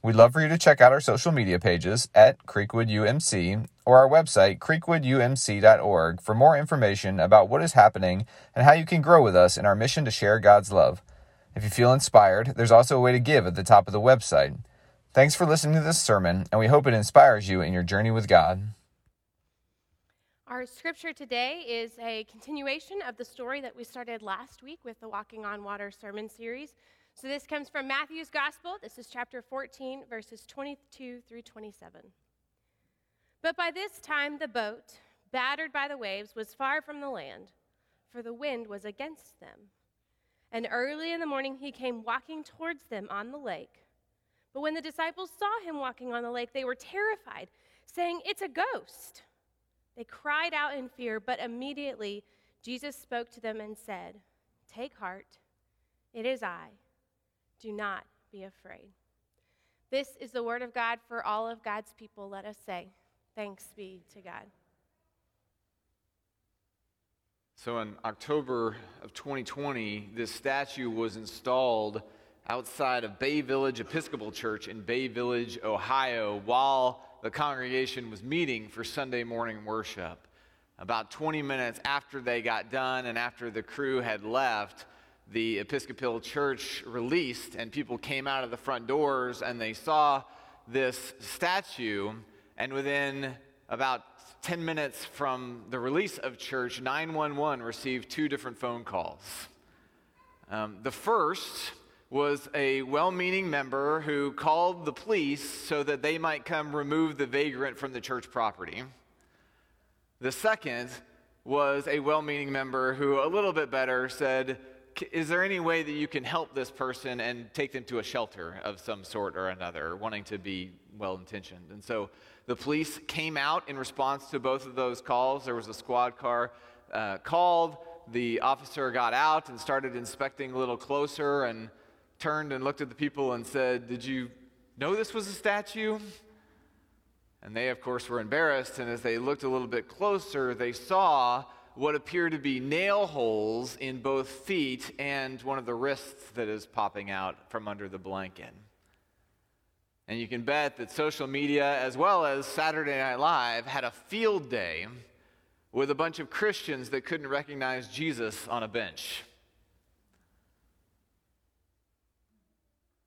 We'd love for you to check out our social media pages at Creekwood UMC or our website, creekwoodumc.org, for more information about what is happening and how you can grow with us in our mission to share God's love. If you feel inspired, there's also a way to give at the top of the website. Thanks for listening to this sermon, and we hope it inspires you in your journey with God. Our scripture today is a continuation of the story that we started last week with the Walking on Water sermon series. So this comes from Matthew's Gospel. This is chapter 14, verses 22 through 27. But by this time, the boat, battered by the waves, was far from the land, for the wind was against them. And early in the morning, he came walking towards them on the lake. But when the disciples saw him walking on the lake, they were terrified, saying, It's a ghost. They cried out in fear, but immediately Jesus spoke to them and said, Take heart, it is I do not be afraid. This is the word of God for all of God's people. Let us say, Thanks be to God. So, in October of 2020, this statue was installed outside of Bay Village Episcopal Church in Bay Village, Ohio, while the congregation was meeting for Sunday morning worship. About 20 minutes after they got done and after the crew had left, the Episcopal Church released, and people came out of the front doors and they saw this statue. And within about 10 minutes from the release of church, 911 received two different phone calls. Um, the first was a well meaning member who called the police so that they might come remove the vagrant from the church property. The second was a well meaning member who, a little bit better, said, is there any way that you can help this person and take them to a shelter of some sort or another, wanting to be well intentioned? And so the police came out in response to both of those calls. There was a squad car uh, called. The officer got out and started inspecting a little closer and turned and looked at the people and said, Did you know this was a statue? And they, of course, were embarrassed. And as they looked a little bit closer, they saw what appear to be nail holes in both feet and one of the wrists that is popping out from under the blanket. And you can bet that social media, as well as Saturday Night Live, had a field day with a bunch of Christians that couldn't recognize Jesus on a bench.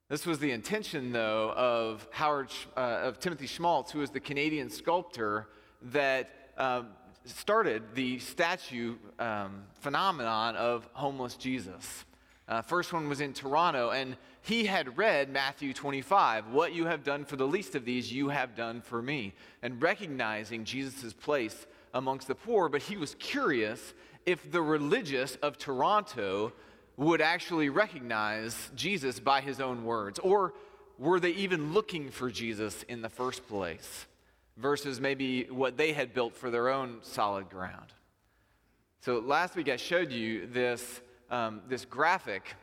This was the intention, though, of Howard, uh, of Timothy Schmalz, who is the Canadian sculptor that uh, started the statue um, phenomenon of homeless Jesus. Uh, first one was in Toronto, and he had read Matthew 25, What you have done for the least of these, you have done for me, and recognizing Jesus' place amongst the poor. But he was curious if the religious of Toronto would actually recognize Jesus by his own words, or were they even looking for Jesus in the first place? Versus maybe what they had built for their own solid ground. So last week I showed you this, um, this graphic,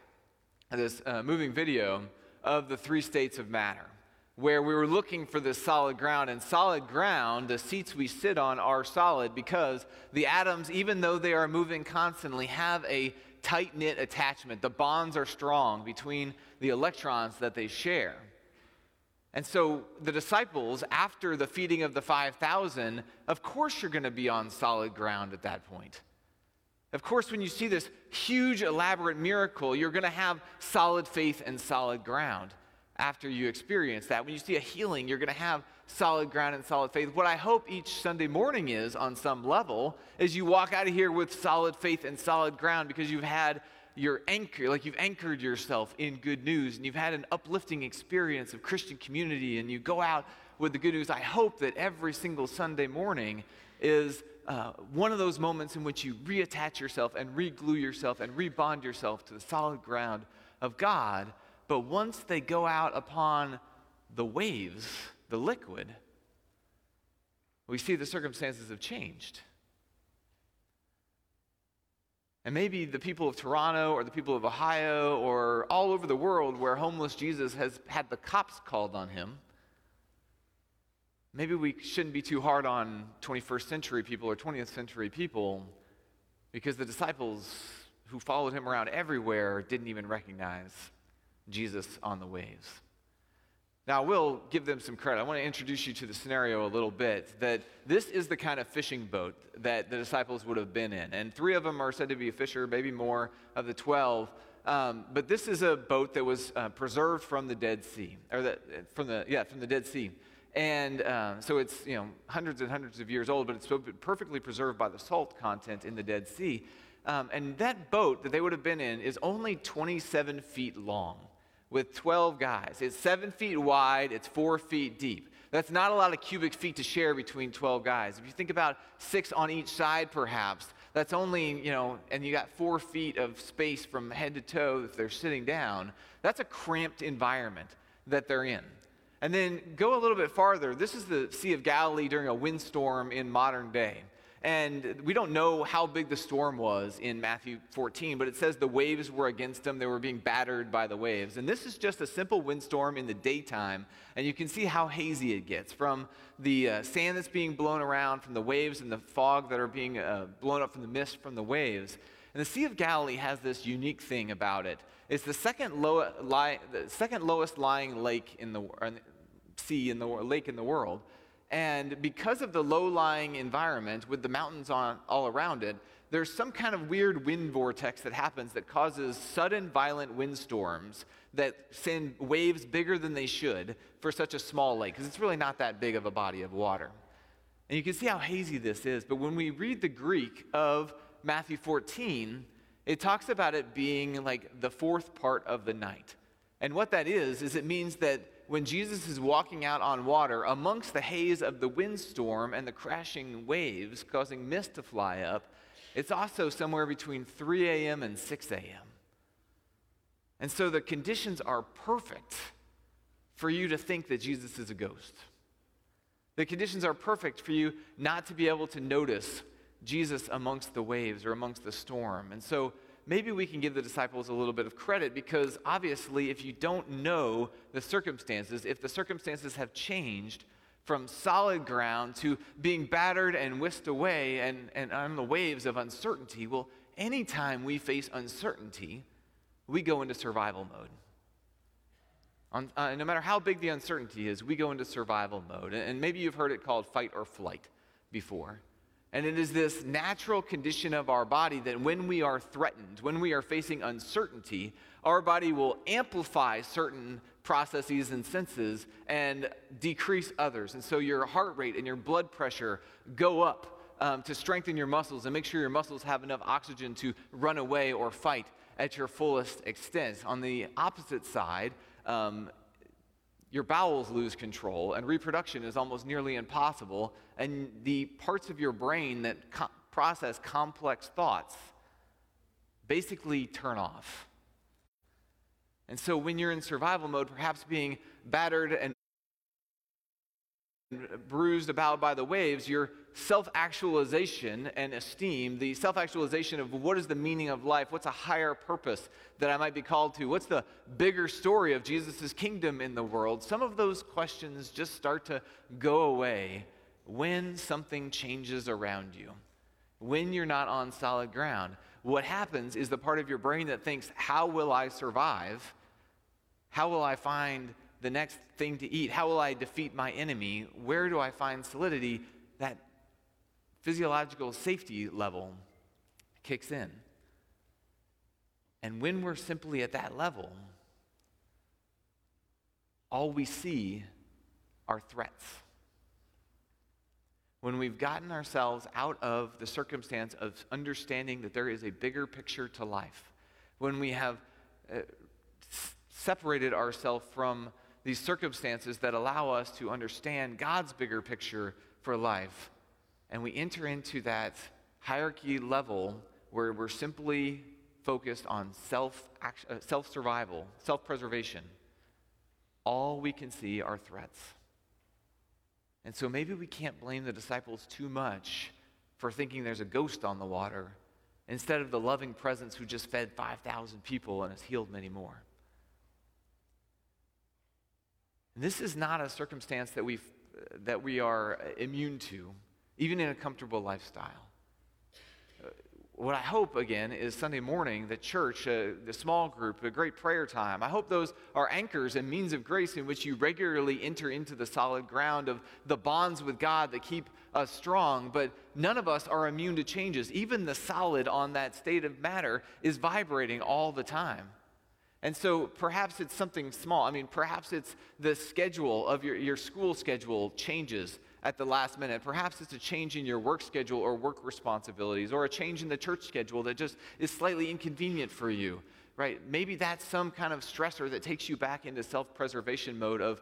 this uh, moving video of the three states of matter, where we were looking for this solid ground. And solid ground, the seats we sit on are solid because the atoms, even though they are moving constantly, have a tight knit attachment. The bonds are strong between the electrons that they share. And so the disciples, after the feeding of the 5,000, of course you're going to be on solid ground at that point. Of course, when you see this huge, elaborate miracle, you're going to have solid faith and solid ground after you experience that. When you see a healing, you're going to have solid ground and solid faith. What I hope each Sunday morning is, on some level, is you walk out of here with solid faith and solid ground because you've had your anchor, like you've anchored yourself in good news and you've had an uplifting experience of Christian community and you go out with the good news. I hope that every single Sunday morning is uh, one of those moments in which you reattach yourself and re-glue yourself and rebond yourself to the solid ground of God. But once they go out upon the waves, the liquid, we see the circumstances have changed. And maybe the people of Toronto or the people of Ohio or all over the world where homeless Jesus has had the cops called on him. Maybe we shouldn't be too hard on 21st century people or 20th century people because the disciples who followed him around everywhere didn't even recognize Jesus on the waves. Now, I will give them some credit. I want to introduce you to the scenario a little bit that this is the kind of fishing boat that the disciples would have been in. And three of them are said to be a fisher, maybe more of the 12. Um, but this is a boat that was uh, preserved from the Dead Sea, or the, from the, yeah, from the Dead Sea. And uh, so it's, you know, hundreds and hundreds of years old, but it's perfectly preserved by the salt content in the Dead Sea. Um, and that boat that they would have been in is only 27 feet long with 12 guys. It's seven feet wide, it's four feet deep. That's not a lot of cubic feet to share between 12 guys. If you think about six on each side, perhaps, that's only, you know, and you got four feet of space from head to toe if they're sitting down. That's a cramped environment that they're in. And then go a little bit farther. This is the Sea of Galilee during a windstorm in modern day. And we don't know how big the storm was in Matthew 14, but it says the waves were against them. They were being battered by the waves. And this is just a simple windstorm in the daytime. And you can see how hazy it gets from the uh, sand that's being blown around, from the waves and the fog that are being uh, blown up from the mist from the waves. And the Sea of Galilee has this unique thing about it. It's the second, low, li- the second lowest lying lake in the uh, sea in the lake in the world. And because of the low lying environment with the mountains on, all around it, there's some kind of weird wind vortex that happens that causes sudden violent windstorms that send waves bigger than they should for such a small lake, because it's really not that big of a body of water. And you can see how hazy this is, but when we read the Greek of Matthew 14, it talks about it being like the fourth part of the night. And what that is, is it means that when Jesus is walking out on water amongst the haze of the windstorm and the crashing waves causing mist to fly up, it's also somewhere between 3 a.m. and 6 a.m. And so the conditions are perfect for you to think that Jesus is a ghost. The conditions are perfect for you not to be able to notice Jesus amongst the waves or amongst the storm. And so maybe we can give the disciples a little bit of credit because obviously, if you don't know the circumstances, if the circumstances have changed from solid ground to being battered and whisked away and, and on the waves of uncertainty, well, anytime we face uncertainty, we go into survival mode. On, uh, no matter how big the uncertainty is, we go into survival mode. And, and maybe you've heard it called fight or flight before. And it is this natural condition of our body that when we are threatened, when we are facing uncertainty, our body will amplify certain processes and senses and decrease others. And so your heart rate and your blood pressure go up um, to strengthen your muscles and make sure your muscles have enough oxygen to run away or fight at your fullest extent. On the opposite side, um, your bowels lose control, and reproduction is almost nearly impossible. And the parts of your brain that co- process complex thoughts basically turn off. And so, when you're in survival mode, perhaps being battered and bruised about by the waves, your self actualization and esteem, the self actualization of what is the meaning of life, what's a higher purpose that I might be called to, what's the bigger story of Jesus' kingdom in the world, some of those questions just start to go away when something changes around you, when you're not on solid ground. What happens is the part of your brain that thinks, How will I survive? How will I find the next thing to eat? How will I defeat my enemy? Where do I find solidity? That physiological safety level kicks in. And when we're simply at that level, all we see are threats. When we've gotten ourselves out of the circumstance of understanding that there is a bigger picture to life, when we have uh, separated ourselves from these circumstances that allow us to understand God's bigger picture for life. And we enter into that hierarchy level where we're simply focused on self, uh, self survival, self preservation. All we can see are threats. And so maybe we can't blame the disciples too much for thinking there's a ghost on the water instead of the loving presence who just fed 5,000 people and has healed many more. And this is not a circumstance that, we that we are immune to, even in a comfortable lifestyle what I hope again is Sunday morning, the church, uh, the small group, a great prayer time. I hope those are anchors and means of grace in which you regularly enter into the solid ground of the bonds with God that keep us strong. But none of us are immune to changes. Even the solid on that state of matter is vibrating all the time. And so perhaps it's something small. I mean, perhaps it's the schedule of your, your school schedule changes at the last minute. Perhaps it's a change in your work schedule or work responsibilities, or a change in the church schedule that just is slightly inconvenient for you, right? Maybe that's some kind of stressor that takes you back into self preservation mode of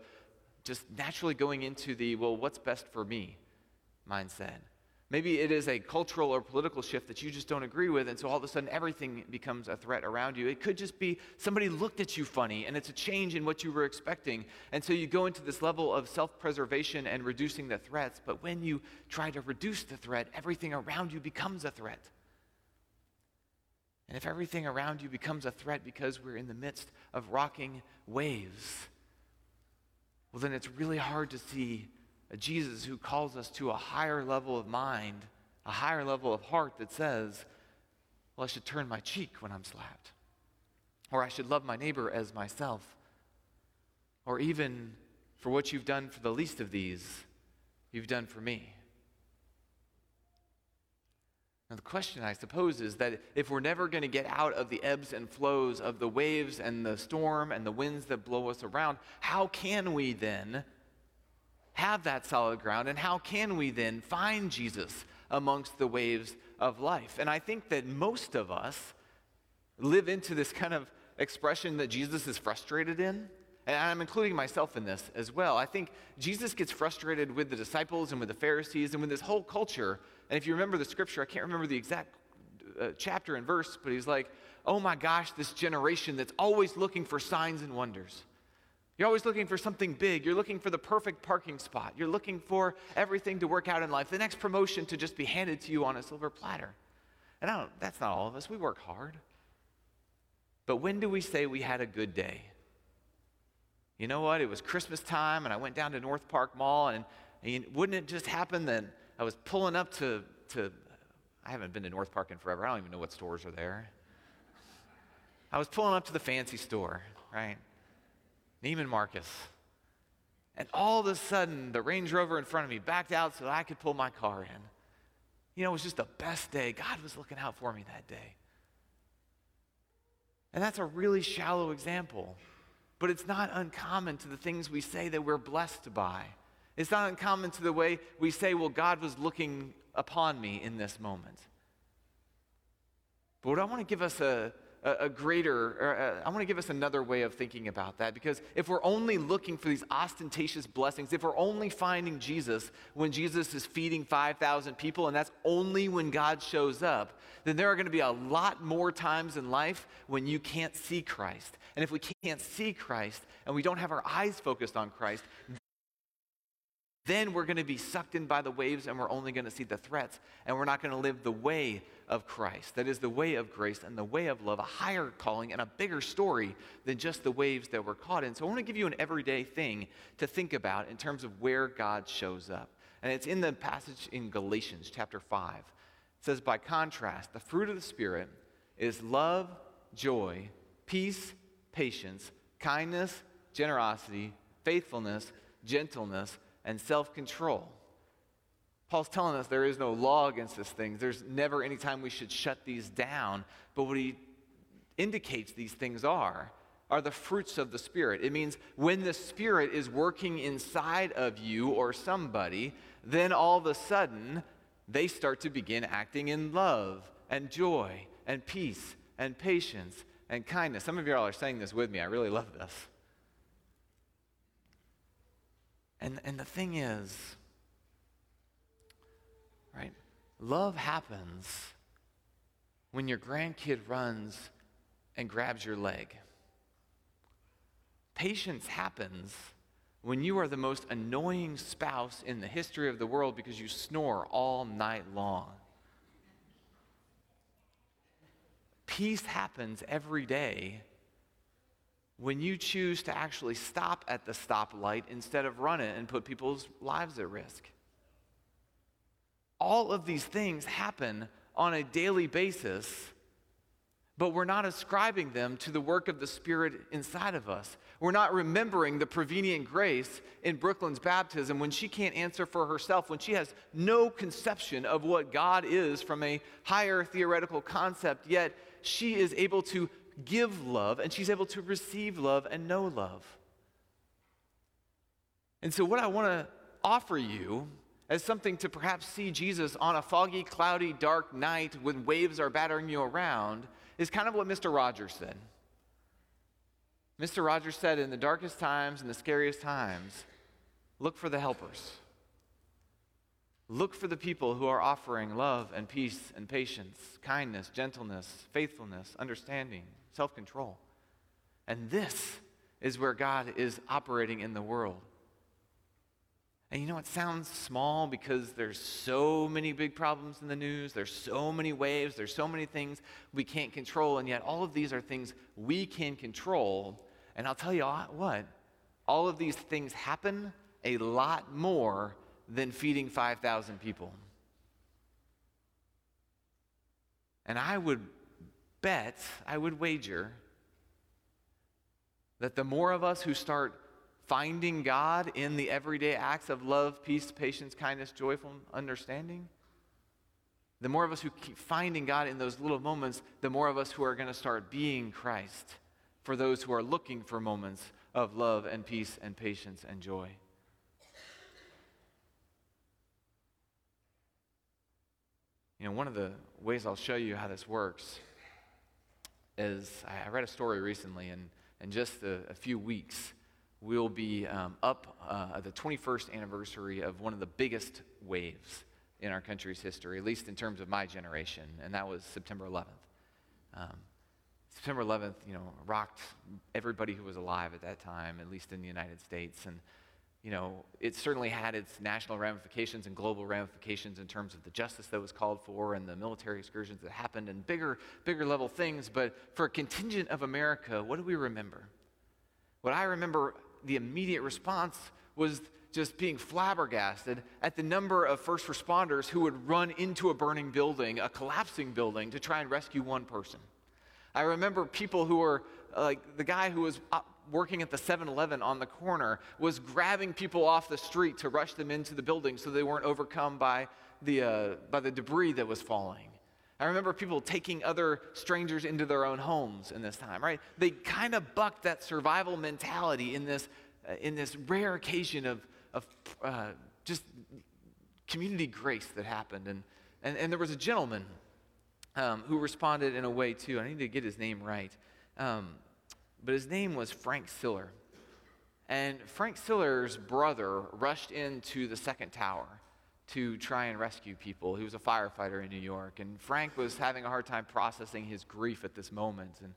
just naturally going into the, well, what's best for me mindset. Maybe it is a cultural or political shift that you just don't agree with, and so all of a sudden everything becomes a threat around you. It could just be somebody looked at you funny, and it's a change in what you were expecting. And so you go into this level of self preservation and reducing the threats, but when you try to reduce the threat, everything around you becomes a threat. And if everything around you becomes a threat because we're in the midst of rocking waves, well, then it's really hard to see a Jesus who calls us to a higher level of mind, a higher level of heart that says, well, I should turn my cheek when I'm slapped, or I should love my neighbor as myself, or even for what you've done for the least of these, you've done for me. Now, the question, I suppose, is that if we're never going to get out of the ebbs and flows of the waves and the storm and the winds that blow us around, how can we then have that solid ground? And how can we then find Jesus amongst the waves of life? And I think that most of us live into this kind of expression that Jesus is frustrated in. And I'm including myself in this as well. I think Jesus gets frustrated with the disciples and with the Pharisees and with this whole culture. And if you remember the scripture, I can't remember the exact uh, chapter and verse, but he's like, oh my gosh, this generation that's always looking for signs and wonders. You're always looking for something big. You're looking for the perfect parking spot. You're looking for everything to work out in life, the next promotion to just be handed to you on a silver platter. And I don't, that's not all of us. We work hard. But when do we say we had a good day? You know what? It was Christmas time, and I went down to North Park Mall, and, and wouldn't it just happen that I was pulling up to, to, I haven't been to North Park in forever. I don't even know what stores are there. I was pulling up to the fancy store, right? Neiman Marcus. And all of a sudden, the Range Rover in front of me backed out so that I could pull my car in. You know, it was just the best day. God was looking out for me that day. And that's a really shallow example, but it's not uncommon to the things we say that we're blessed by. It's not uncommon to the way we say, well, God was looking upon me in this moment. But what I want to give us a, a, greater, a, uh, I want to give us another way of thinking about that because if we're only looking for these ostentatious blessings, if we're only finding Jesus when Jesus is feeding 5,000 people and that's only when God shows up, then there are going to be a lot more times in life when you can't see Christ. And if we can't see Christ and we don't have our eyes focused on Christ, then we're going to be sucked in by the waves and we're only going to see the threats and we're not going to live the way of Christ. That is the way of grace and the way of love, a higher calling and a bigger story than just the waves that we're caught in. So I want to give you an everyday thing to think about in terms of where God shows up. And it's in the passage in Galatians chapter 5. It says, By contrast, the fruit of the Spirit is love, joy, peace, patience, kindness, generosity, faithfulness, gentleness, and self control. Paul's telling us there is no law against these things. There's never any time we should shut these down. But what he indicates these things are are the fruits of the Spirit. It means when the Spirit is working inside of you or somebody, then all of a sudden they start to begin acting in love and joy and peace and patience and kindness. Some of y'all are saying this with me. I really love this. And, and the thing is, right, love happens when your grandkid runs and grabs your leg. Patience happens when you are the most annoying spouse in the history of the world because you snore all night long. peace happens every day when you choose to actually stop at the stoplight instead of run it and put people's lives at risk. All of these things happen on a daily basis, but we're not ascribing them to the work of the Spirit inside of us. We're not remembering the prevenient grace in Brooklyn's baptism when she can't answer for herself, when she has no conception of what God is from a higher theoretical concept, yet she is able to give love and she's able to receive love and know love. And so, what I want to offer you as something to perhaps see Jesus on a foggy, cloudy, dark night when waves are battering you around is kind of what Mr. Rogers said. Mr. Rogers said, in the darkest times and the scariest times, look for the helpers. Look for the people who are offering love and peace and patience, kindness, gentleness, faithfulness, understanding, self control. And this is where God is operating in the world. And you know, it sounds small because there's so many big problems in the news, there's so many waves, there's so many things we can't control, and yet all of these are things we can control. And I'll tell you what, all of these things happen a lot more than feeding 5,000 people. And I would bet, I would wager, that the more of us who start finding God in the everyday acts of love, peace, patience, kindness, joyful understanding, the more of us who keep finding God in those little moments, the more of us who are going to start being Christ for those who are looking for moments of love and peace and patience and joy. You know, one of the ways I'll show you how this works is I read a story recently, and in just a, a few weeks, we'll be um, up uh, the 21st anniversary of one of the biggest waves in our country's history, at least in terms of my generation, and that was September 11th. Um, September 11th, you know, rocked everybody who was alive at that time, at least in the United States, and you know, it certainly had its national ramifications and global ramifications in terms of the justice that was called for and the military excursions that happened and bigger, bigger level things. But for a contingent of America, what do we remember? What I remember, the immediate response was just being flabbergasted at the number of first responders who would run into a burning building, a collapsing building, to try and rescue one person. I remember people who were like the guy who was working at the 7 Eleven on the corner was grabbing people off the street to rush them into the building so they weren't overcome by the, uh, by the debris that was falling. I remember people taking other strangers into their own homes in this time, right? They kind of bucked that survival mentality in this, uh, in this rare occasion of, of uh, just community grace that happened. And, and, and there was a gentleman um, who responded in a way, too. I need to get his name right. Um, but his name was Frank Siller. And Frank Siller's brother rushed into the second tower to try and rescue people. He was a firefighter in New York, and Frank was having a hard time processing his grief at this moment. And,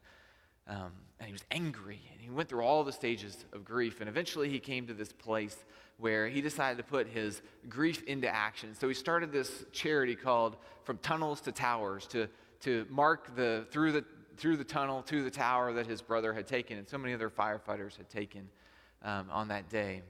um, and he was angry, and he went through all the stages of grief. And eventually, he came to this place where he decided to put his grief into action. So he started this charity called From Tunnels to Towers to, to mark the, through the through the tunnel to the tower that his brother had taken and so many other firefighters had taken um, on that day.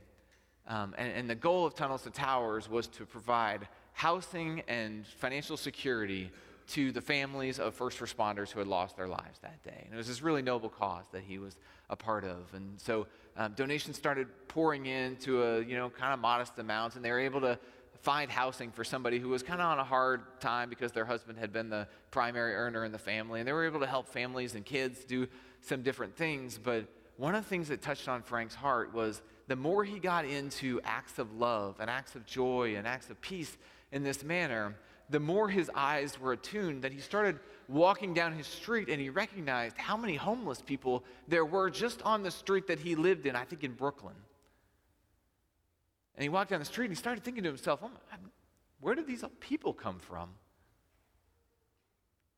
Um, and, and the goal of Tunnels to Towers was to provide housing and financial security to the families of first responders who had lost their lives that day. And it was this really noble cause that he was a part of. And so um, donations started pouring in to a, you know, kind of modest amounts, and they were able to find housing for somebody who was kind of on a hard time because their husband had been the primary earner in the family. And they were able to help families and kids do some different things. But one of the things that touched on Frank's heart was the more he got into acts of love and acts of joy and acts of peace in this manner, the more his eyes were attuned that he started walking down his street and he recognized how many homeless people there were just on the street that he lived in, I think in Brooklyn. And he walked down the street and he started thinking to himself, oh where did these people come from?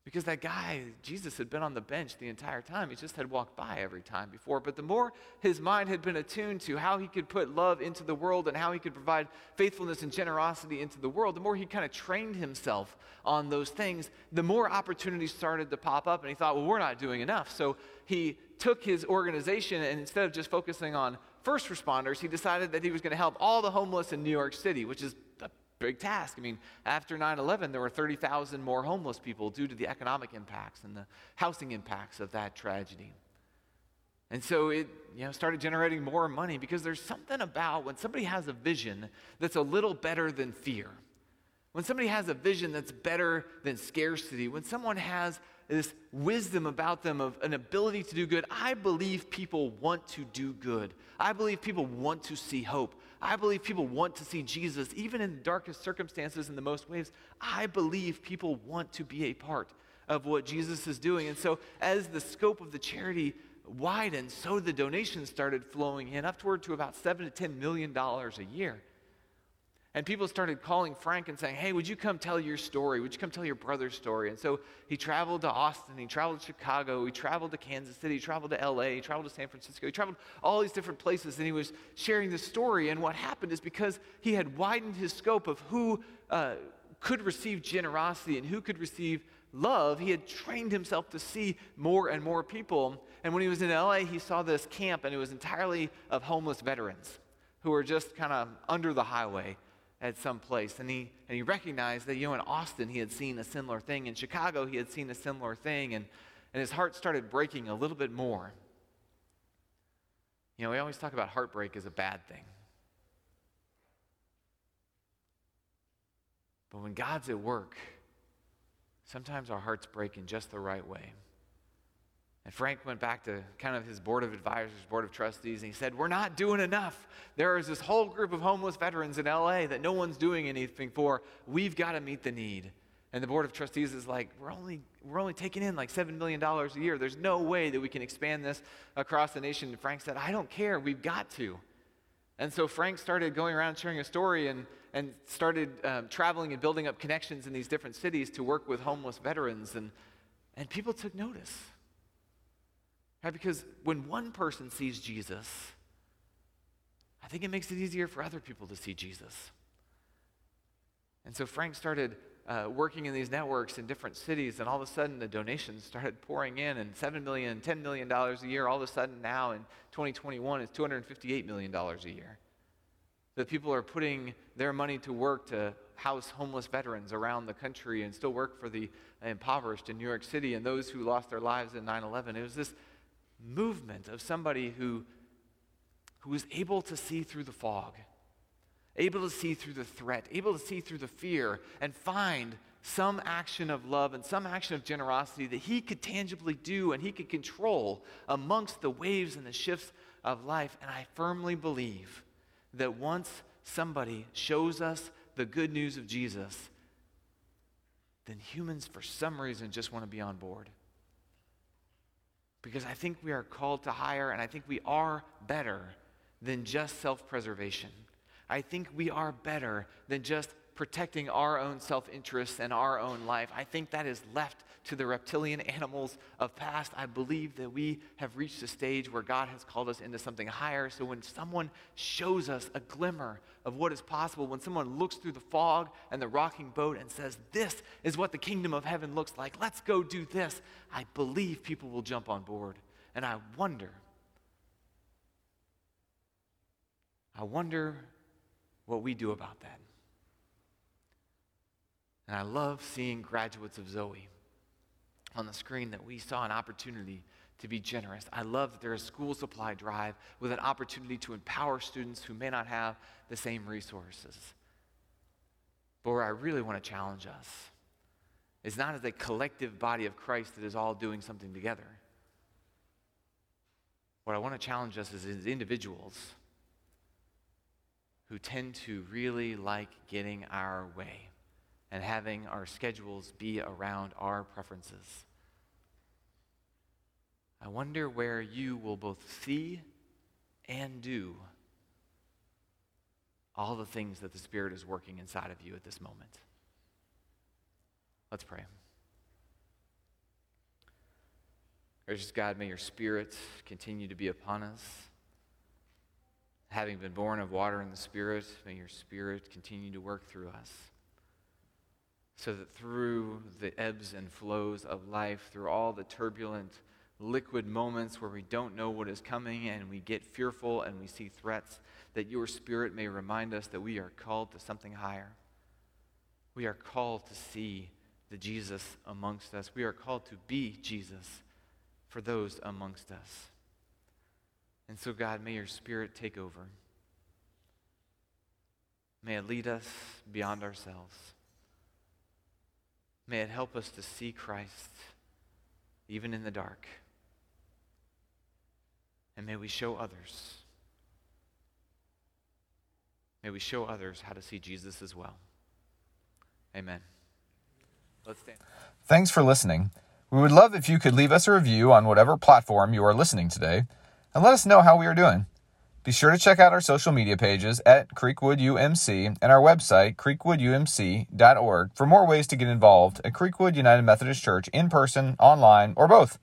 Because that guy, Jesus, had been on the bench the entire time. He just had walked by every time before. But the more his mind had been attuned to how he could put love into the world and how he could provide faithfulness and generosity into the world, the more he kind of trained himself on those things, the more opportunities started to pop up. And he thought, well, we're not doing enough. So he took his organization and instead of just focusing on first responders, he decided that he was going to help all the homeless in New York City, which is big task. I mean, after 9 11, there were 30,000 more homeless people due to the economic impacts and the housing impacts of that tragedy. And so it you know, started generating more money because there's something about when somebody has a vision that's a little better than fear. When somebody has a vision that's better than scarcity, when someone has this wisdom about them of an ability to do good, I believe people want to do good. I believe people want to see hope. I believe people want to see Jesus, even in the darkest circumstances in the most waves. I believe people want to be a part of what Jesus is doing. And so, as the scope of the charity widened, so the donations started flowing in, upward to about seven to ten million dollars a year. And people started calling Frank and saying, Hey, would you come tell your story? Would you come tell your brother's story? And so he traveled to Austin, he traveled to Chicago, he traveled to Kansas City, he traveled to LA, he traveled to San Francisco, he traveled all these different places, and he was sharing the story. And what happened is because he had widened his scope of who uh, could receive generosity and who could receive love, he had trained himself to see more and more people. And when he was in LA, he saw this camp, and it was entirely of homeless veterans who were just kind of under the highway at some place. And he, and he recognized that, you know, in Austin, he had seen a similar thing. In Chicago, he had seen a similar thing. And, and his heart started breaking a little bit more. You know, we always talk about heartbreak as a bad thing. But when God's at work, sometimes our hearts break in just the right way. And Frank went back to kind of his board of advisors, board of trustees, and he said, We're not doing enough. There is this whole group of homeless veterans in LA that no one's doing anything for. We've got to meet the need. And the board of trustees is like, We're only, we're only taking in like $7 million a year. There's no way that we can expand this across the nation. And Frank said, I don't care. We've got to. And so Frank started going around sharing a story and, and started um, traveling and building up connections in these different cities to work with homeless veterans. And, and people took notice. Right? Because when one person sees Jesus, I think it makes it easier for other people to see Jesus. And so Frank started uh, working in these networks in different cities, and all of a sudden the donations started pouring in, and $7 million, $10 million a year, all of a sudden now in 2021 it's $258 million a year. That people are putting their money to work to house homeless veterans around the country and still work for the impoverished in New York City and those who lost their lives in 9 11. It was this movement of somebody who, who was able to see through the fog, able to see through the threat, able to see through the fear, and find some action of love and some action of generosity that he could tangibly do and he could control amongst the waves and the shifts of life. And I firmly believe that once somebody shows us the good news of Jesus, then humans, for some reason, just want to be on board because I think we are called to higher, and I think we are better than just self preservation. I think we are better than just protecting our own self interests and our own life. I think that is left to the reptilian animals of past. I believe that we have reached a stage where God has called us into something higher. So when someone shows us a glimmer of what is possible, when someone looks through the fog and the rocking boat and says, This is what the kingdom of heaven looks like, let's go do this, I believe people will jump on board. And I wonder, I wonder what we do about that. And I love seeing graduates of Zoe on the screen that we saw an opportunity to be generous. I love that there's a school supply drive with an opportunity to empower students who may not have the same resources. But where I really want to challenge us is not as a collective body of Christ that is all doing something together. What I want to challenge us is as individuals who tend to really like getting our way and having our schedules be around our preferences. I wonder where you will both see and do all the things that the Spirit is working inside of you at this moment. Let's pray. Gracious God, may your Spirit continue to be upon us. Having been born of water and the Spirit, may your Spirit continue to work through us. So that through the ebbs and flows of life, through all the turbulent, liquid moments where we don't know what is coming and we get fearful and we see threats, that your Spirit may remind us that we are called to something higher. We are called to see the Jesus amongst us. We are called to be Jesus for those amongst us. And so, God, may your Spirit take over. May it lead us beyond ourselves. May it help us to see Christ even in the dark. And may we show others. May we show others how to see Jesus as well. Amen. Let's stand. Thanks for listening. We would love if you could leave us a review on whatever platform you are listening today and let us know how we are doing. Be sure to check out our social media pages at Creekwood UMC and our website, creekwoodumc.org, for more ways to get involved at Creekwood United Methodist Church in person, online, or both.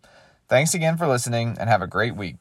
Thanks again for listening and have a great week.